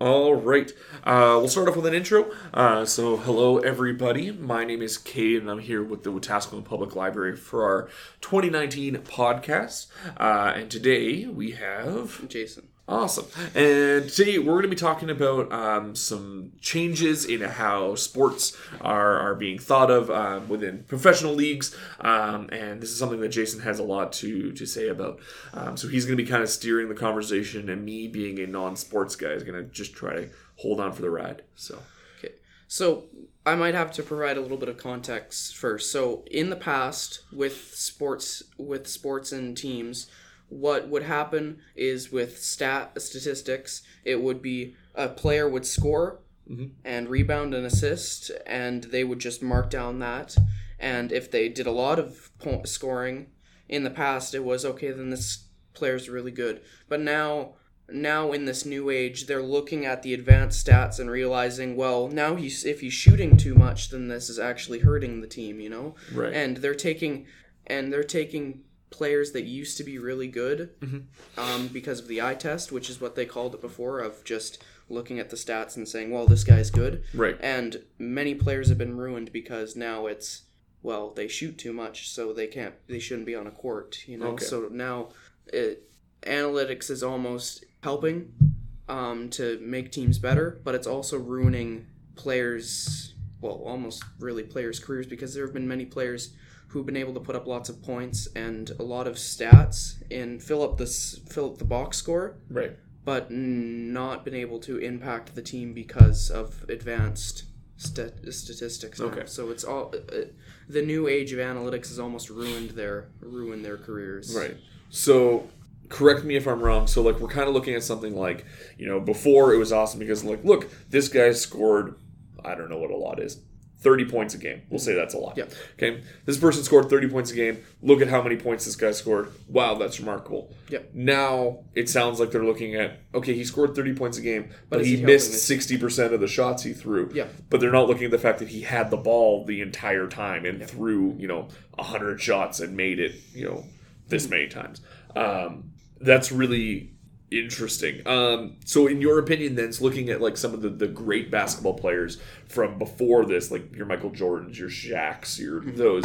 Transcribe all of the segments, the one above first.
All right. Uh, we'll start off with an intro. Uh, so, hello, everybody. My name is Cade, and I'm here with the Wetaskiwin Public Library for our 2019 podcast. Uh, and today we have Jason. Awesome. And today we're going to be talking about um, some changes in how sports are, are being thought of um, within professional leagues. Um, and this is something that Jason has a lot to, to say about. Um, so he's going to be kind of steering the conversation, and me being a non sports guy is going to just try to hold on for the ride. So. Okay. So I might have to provide a little bit of context first. So in the past, with sports, with sports and teams, what would happen is with stat statistics, it would be a player would score mm-hmm. and rebound and assist, and they would just mark down that. And if they did a lot of po- scoring in the past, it was okay. Then this player's really good. But now, now in this new age, they're looking at the advanced stats and realizing, well, now he's if he's shooting too much, then this is actually hurting the team. You know, Right. and they're taking and they're taking players that used to be really good um, because of the eye test, which is what they called it before, of just looking at the stats and saying, well, this guy's good. Right. And many players have been ruined because now it's, well, they shoot too much, so they can't, they shouldn't be on a court, you know? Okay. So now it, analytics is almost helping um, to make teams better, but it's also ruining players, well, almost really players' careers because there have been many players who've been able to put up lots of points and a lot of stats and fill up this fill up the box score, Right. but not been able to impact the team because of advanced stat- statistics. now. Okay. So it's all uh, the new age of analytics has almost ruined their ruined their careers. Right. So correct me if I'm wrong. So like we're kind of looking at something like, you know, before it was awesome because like, look, this guy scored I don't know what a lot is. 30 points a game. We'll say that's a lot. Yeah. Okay. This person scored 30 points a game. Look at how many points this guy scored. Wow, that's remarkable. Yeah. Now it sounds like they're looking at okay, he scored 30 points a game, but, is he, he missed 60% of the shots he threw. Yeah. But they're not looking at the fact that he had the ball the entire time and threw, you know, 100 shots and made it, you know, this many times. Um, that's really interesting. Um, so, in your opinion, then, it's looking at like some of the, the great basketball players from before this, like your Michael Jordans, your Shaqs, your those.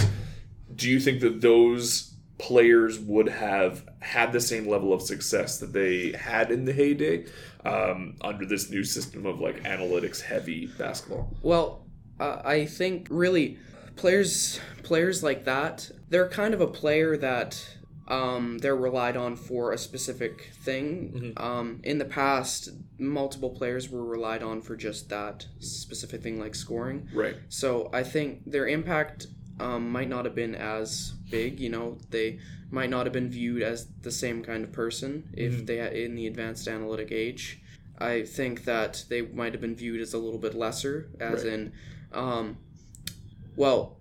Do you think that those players would have had the same level of success that they had in the heyday um, under this new system of like analytics heavy basketball? Well, uh, I think really players players like that, they're kind of a player that um, they're relied on for a specific thing. Um, in the past, multiple players were relied on for just that specific thing, like scoring. Right. So I think their impact um, might not have been as big. You know, they might not have been viewed as the same kind of person if they had in the advanced analytic age. I think that they might have been viewed as a little bit lesser, as Right. in, um, well,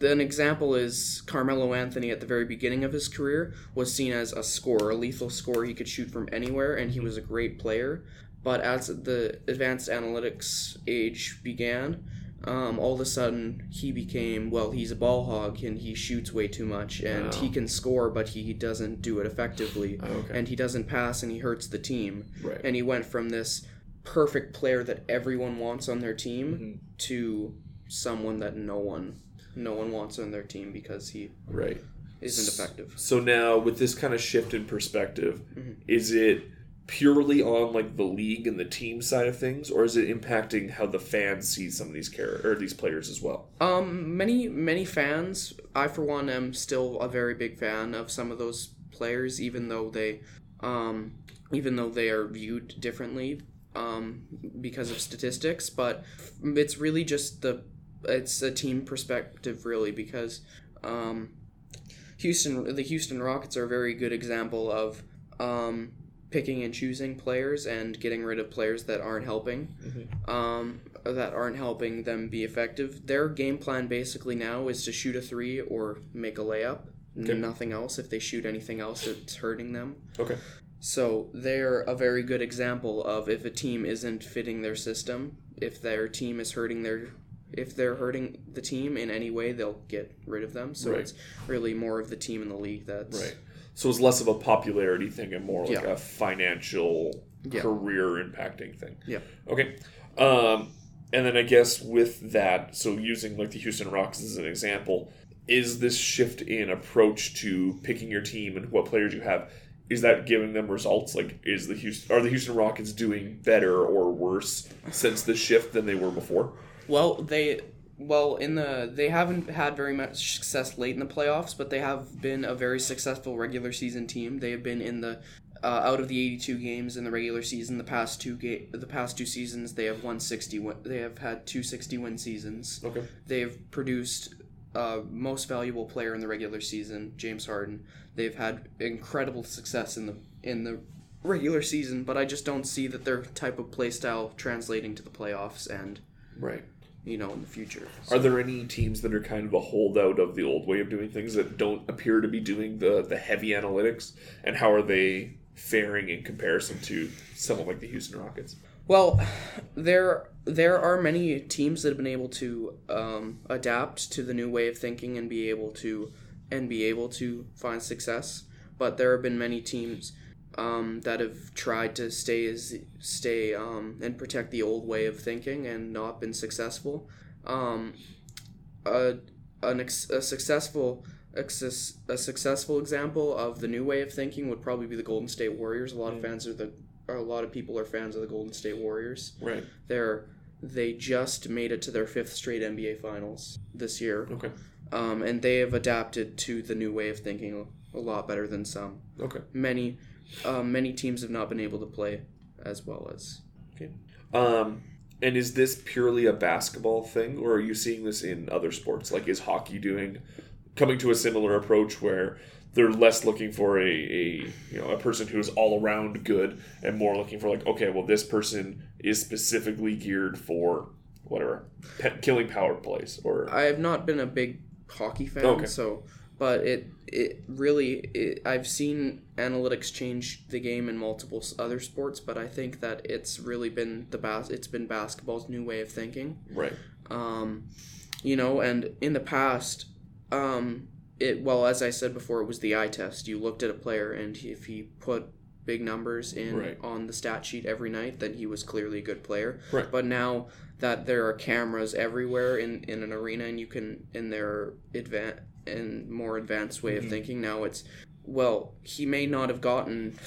an example is Carmelo Anthony at the very beginning of his career was seen as a scorer, a lethal scorer. He could shoot from anywhere, and he was a great player. But as the advanced analytics age began, um, all of a sudden he became well, he's a ball hog and he shoots way too much, and Wow. he can score, but he doesn't do it effectively, Okay. and he doesn't pass, and he hurts the team. Right. And he went from this perfect player that everyone wants on their team Mm-hmm. to someone that no one no one wants on their team because he Right. isn't effective. So now, with this kind of shift in perspective, Mm-hmm. is it purely on like the league and the team side of things, or is it impacting how the fans see some of these character or these players as well? Um, many many fans. I for one am still a very big fan of some of those players, even though they, um, even though they are viewed differently, um, because of statistics. But it's really just the, it's a team perspective really because, um, Houston the Houston Rockets are a very good example of, um, picking and choosing players and getting rid of players that aren't helping um, that aren't helping them be effective. Their game plan basically now is to shoot a three or make a layup. Okay. Nothing else. If they shoot anything else, it's hurting them. Okay. So they're a very good example of if a team isn't fitting their system, if their team is hurting their if they're hurting the team in any way, they'll get rid of them. So Right. it's really more of the team in the league that's Right. So it's less of a popularity thing and more like Yeah. a financial Yeah. career impacting thing. Yeah. Okay. Um, and then I guess with that, so using like the Houston Rockets as an example, is this shift in approach to picking your team and what players you have? Is that giving them results? Like, is the Houston are the Houston Rockets doing better or worse since the shift than they were before? Well, they well in the they haven't had very much success late in the playoffs, but they have been a very successful regular season team. They have been in the uh, out of the 82 games in the regular season, the past two ga- the past two seasons, they have won 60 win- they have had two 60 win seasons. Okay. They've produced uh, most valuable player in the regular season, James Harden. They've had incredible success in the in the regular season, but I just don't see that their type of play style translating to the playoffs and Right. You know in the future. Are there any teams that are kind of a holdout of the old way of doing things that don't appear to be doing the, the heavy analytics? And how are they faring in comparison to someone like the Houston Rockets? Well, there there are many teams that have been able to um, adapt to the new way of thinking and be able to and be able to find success. But there have been many teams um, that have tried to stay as stay um, and protect the old way of thinking and not been successful. Um, a, an ex- a successful access, a successful example of the new way of thinking would probably be the Golden State Warriors. A lot of fans are the a lot of people are fans of the Golden State Warriors. Right. They're they just made it to their fifth straight NBA Finals this year, Okay. um, and they have adapted to the new way of thinking a lot better than some. Okay. Many, um, many teams have not been able to play as well as. Okay. Um, and is this purely a basketball thing, or are you seeing this in other sports? Like, is hockey doing coming to a similar approach where they're less looking for a, a you know a person who is all around good and more looking for like okay well this person is specifically geared for whatever pe- killing power plays or I have not been a big hockey fan, Okay. so but it it really it, I've seen analytics change the game in multiple other sports, but I think that it's really been the bas- it's been basketball's new way of thinking. right Um, you know, and in the past, um, it well as I said before, it was the eye test. You looked at a player, and if he put big numbers in Right. on the stat sheet every night, then he was clearly a good player. Right. But now that there are cameras everywhere in, in an arena, and you can in their advan and more advanced way Mm-hmm. of thinking, now it's well, he may not have gotten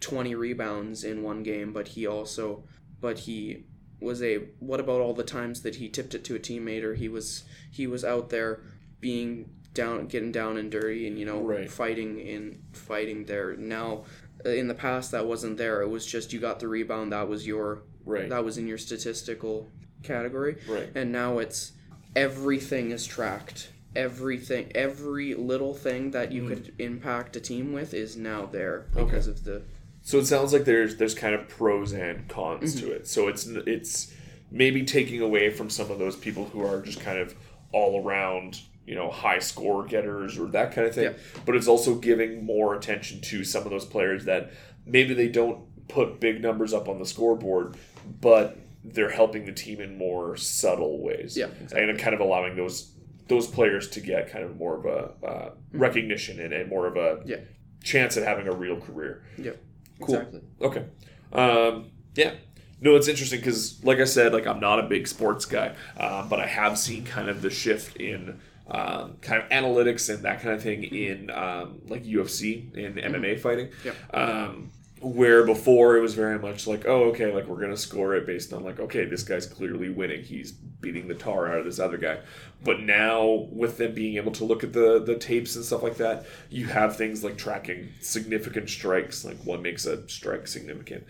twenty rebounds in one game, but he also, but he was a what about all the times that he tipped it to a teammate or he was he was out there being down getting down and dirty and you know Right. fighting in fighting there. Now in the past that wasn't there. It was just you got the rebound. That was your right. that was in your statistical category. Right. And now it's everything is tracked everything every little thing that you could mm. impact a team with is now there because of the So it sounds like there's there's kind of pros and cons to mm-hmm. it. So it's it's maybe taking away from some of those people who are just kind of all around, you know, high score getters or that kind of thing. Yeah. But it's also giving more attention to some of those players that maybe they don't put big numbers up on the scoreboard, but they're helping the team in more subtle ways. Yeah, and kind of allowing those those players to get kind of more of a uh, recognition and, and more of a Yeah. chance at having a real career. yeah Cool. exactly Okay. Um, yeah. No, it's interesting because, like I said, like I'm not a big sports guy, um, but I have seen kind of the shift in um, kind of analytics and that kind of thing in um, like UFC in MMA fighting. Yep. Um, where before it was very much like, oh, okay, like we're gonna score it based on like, okay, this guy's clearly winning. He's beating the tar out of this other guy. But now with them being able to look at the the tapes and stuff like that, you have things like tracking significant strikes. Like what makes a strike significant.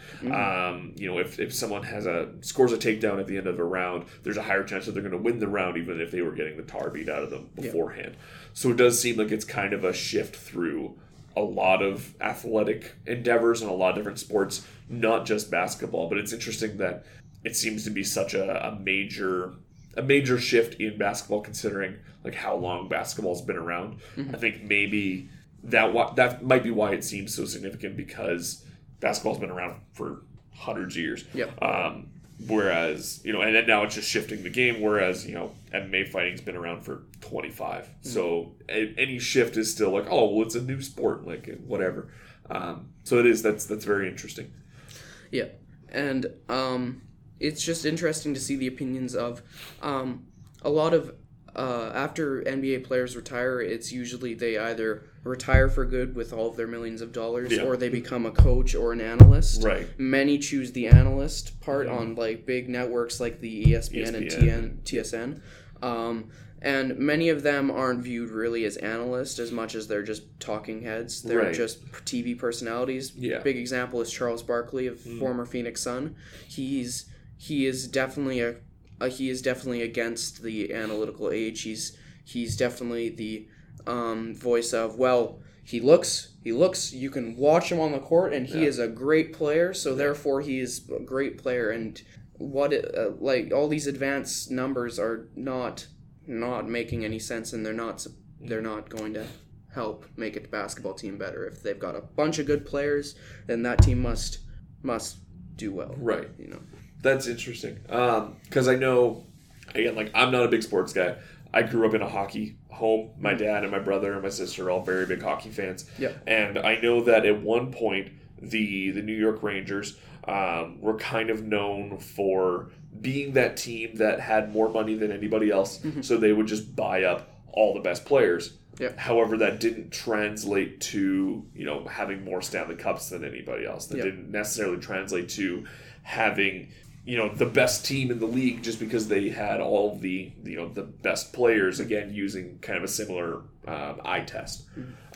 Um, you know, if if someone has a scores a takedown at the end of a round, there's a higher chance that they're going to win the round, even if they were getting the tar beat out of them beforehand. So it does seem like it's kind of a shift through a lot of athletic endeavors and a lot of different sports, not just basketball. But it's interesting that it seems to be such a, a major a major shift in basketball, considering like how long basketball's been around. I think maybe that wa- that might be why it seems so significant because basketball's been around for hundreds of years. Yep. Um, whereas you know, and then now it's just shifting the game. Whereas you know, MMA fighting's been around for twenty five. So a, any shift is still like, oh, well, it's a new sport, like whatever. Um, so it is. That's that's very interesting. Yeah. and um, it's just interesting to see the opinions of um, a lot of uh, after NBA players retire, it's usually they either retire for good with all of their millions of dollars, Yeah. or they become a coach or an analyst. Right. Many choose the analyst part on like big networks like the E ESPN, and TN, TSN. Um, and many of them aren't viewed really as analysts as much as they're just talking heads. They're Right. just TV personalities. Yeah. Big example is Charles Barkley, of former Phoenix Sun. He's he is definitely a, a he is definitely against the analytical age. He's he's definitely the um, voice of well. He looks. He looks. You can watch him on the court, and he Yeah. is a great player. So therefore, he is a great player. And what it, uh, like all these advanced numbers are not not making any sense, and they're not they're not going to help make a basketball team better. If they've got a bunch of good players, then that team must must do well. Right. You know. That's interesting. Because I know, again, like I'm not a big sports guy. I grew up in a hockey home. My dad and my brother and my sister are all very big hockey fans. Yeah. And I know that at one point, the the New York Rangers um, were kind of known for being that team that had more money than anybody else. So they would just buy up all the best players. Yeah. However, that didn't translate to you know having more Stanley Cups than anybody else. That Yeah. didn't necessarily translate to having you know the best team in the league just because they had all the you know the best players again using kind of a similar um, eye test.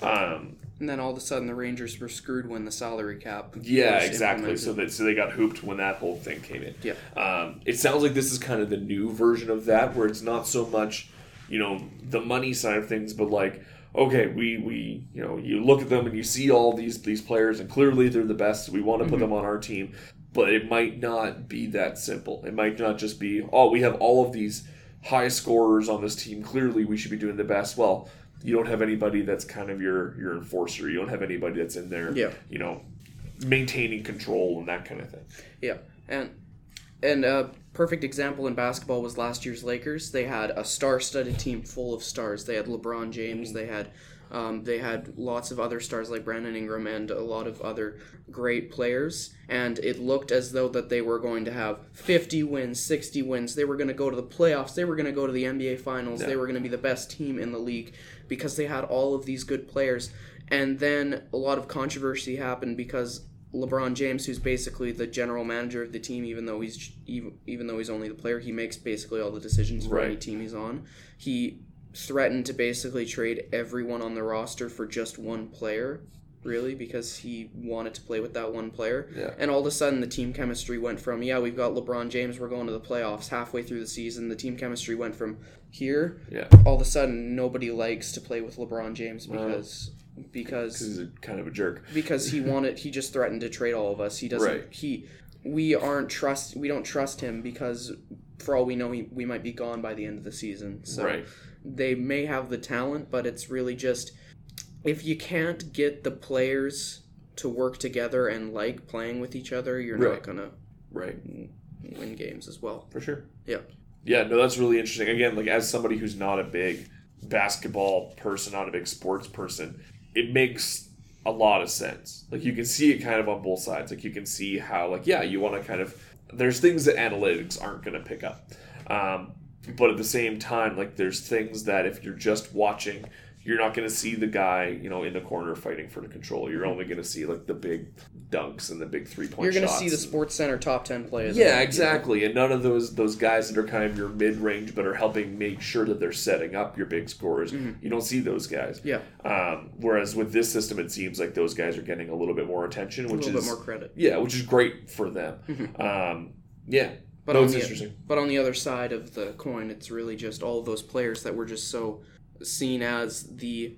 Um, And then all of a sudden, the Rangers were screwed when the salary cap. yeah, exactly. So that so they got hooped when that whole thing came in. Yeah. Um, it sounds like this is kind of the new version of that, where it's not so much, you know, the money side of things, but like, okay, we we you know, you look at them and you see all these these players, and clearly they're the best. We want to put them on our team, but it might not be that simple. It might not just be, oh, we have all of these high scorers on this team. Clearly, we should be doing the best. Well. You don't have anybody that's kind of your your enforcer. You don't have anybody that's in there, Yeah. you know, maintaining control and that kind of thing. Yeah, and and a perfect example in basketball was last year's Lakers. They had a star-studded team full of stars. They had LeBron James. Mm-hmm. They had um, they had lots of other stars like Brandon Ingram and a lot of other great players. And it looked as though that they were going to have 50 wins, 60 wins. They were going to go to the playoffs. They were going to go to the NBA Finals. They were going to be the best team in the league because they had all of these good players. And then a lot of controversy happened because LeBron James, who's basically the general manager of the team, even though he's even, even though he's only the player, he makes basically all the decisions for any team he's on. He threatened to basically trade everyone on the roster for just one player, really, because he wanted to play with that one player. Yeah. And all of a sudden, the team chemistry went from yeah, we've got LeBron James, we're going to the playoffs. Halfway through the season, the team chemistry went from here. Yeah. All of a sudden, nobody likes to play with LeBron James because because He's a kind of a jerk. because he wanted he just threatened to trade all of us he doesn't Right. he we aren't trust we don't trust him because for all we know he, we might be gone by the end of the season so Right. They may have the talent but it's really just if you can't get the players to work together and like playing with each other you're Right. not gonna Right. win games as well For sure. yeah Yeah, no, that's really interesting. Again, like as somebody who's not a big basketball person, not a big sports person, it makes a lot of sense. Like you can see it kind of on both sides. Like you can see how, like, yeah, you want to kind of. There's things that analytics aren't going to pick up, um, but at the same time, like there's things that if you're just watching, you're not going to see the guy, you know, in the corner fighting for the control. You're only going to see like the big dunks and the big three point. you're gonna see the sports center top 10 players yeah, exactly. And none of those those guys that are kind of your mid range, but are helping make sure that they're setting up your big scores. You don't see those guys. yeah Um, whereas with this system, it seems like those guys are getting a little bit more attention, a which little is bit more credit yeah, which is great for them. Um, yeah, But no, on the. But on the other side of the coin, it's really just all of those players that were just so seen as the.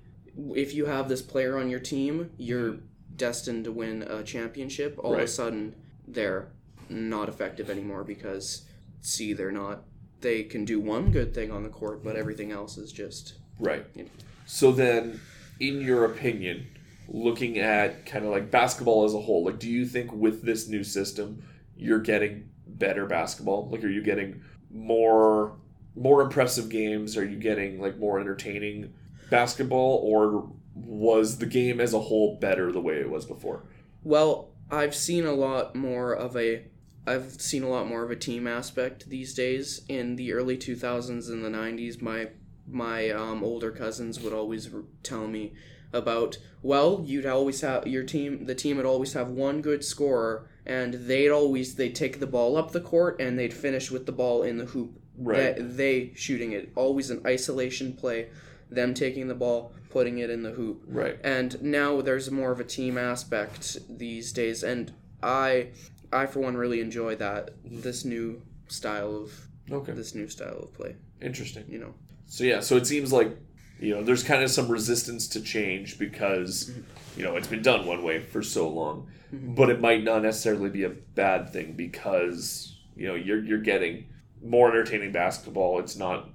If you have this player on your team, you're destined to win a championship. All of a sudden, they're not effective anymore because, see, they're not. They can do one good thing on the court, but everything else is just. Right. Yeah. So then, in your opinion, looking at kind of like basketball as a whole, like, do you think with this new system, you're getting better basketball? Like, are you getting more more impressive games? Are you getting like more entertaining basketball, or was the game as a whole better the way it was before? Well, I've seen a lot more of a I've seen a lot more of a team aspect these days. In the early 2000s and the 90s, my my um, older cousins would always tell me about well you'd always have your team the team would always have one good scorer and they'd always they'd take the ball up the court and they'd finish with the ball in the hoop Right. they, they shooting it always an isolation play them taking the ball putting it in the hoop Right. and now there's more of a team aspect these days and i i for one really enjoy that this new style of Okay. this new style of play Interesting. you know So yeah, so it seems like you know there's kind of some resistance to change because you know it's been done one way for so long, mm-hmm. but it might not necessarily be a bad thing because you know you're you're getting more entertaining basketball. It's not.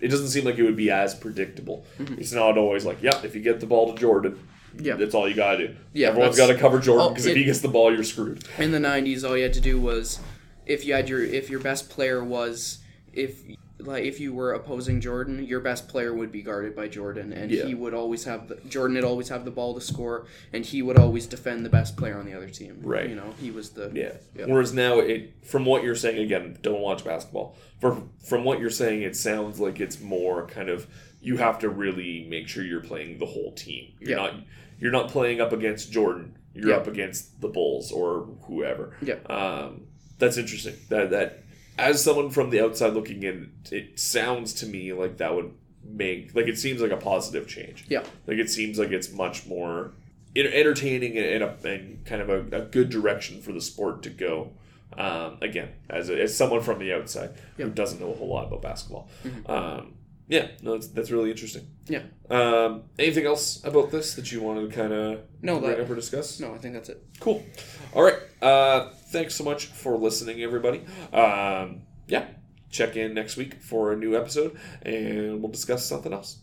It doesn't seem like it would be as predictable. Mm-hmm. It's not always like, yep, if you get the ball to Jordan, Yeah. that's all you gotta do. Yeah, everyone's got to cover Jordan because if he gets the ball, you're screwed. in the 90s all you had to do was if you had your if your best player was if like if you were opposing Jordan your best player would be guarded by Jordan and Yeah. he would always have the, Jordan would always have the ball to score and he would always defend the best player on the other team Right. you know he was the Yeah. Yeah. Whereas now, it from what you're saying again, don't watch basketball. For from what you're saying, it sounds like it's more kind of you have to really make sure you're playing the whole team. You're Yeah. not you're not playing up against Jordan. You're up against the Bulls or whoever. Yeah. Um, that's interesting. That that as someone from the outside looking in, it sounds to me like that would make like it seems like a positive change. Yeah. Like it seems like it's much more entertaining and, a, and kind of a, a good direction for the sport to go. Um, again, as, a, as someone from the outside who doesn't know a whole lot about basketball. Um, yeah, no, that's, that's really interesting. Yeah. Um, anything else about this that you wanted to kind of No, bring that- up or discuss? no I think that's it Cool. All right. Uh, thanks so much for listening, everybody. Um, yeah, check in next week for a new episode, and we'll discuss something else.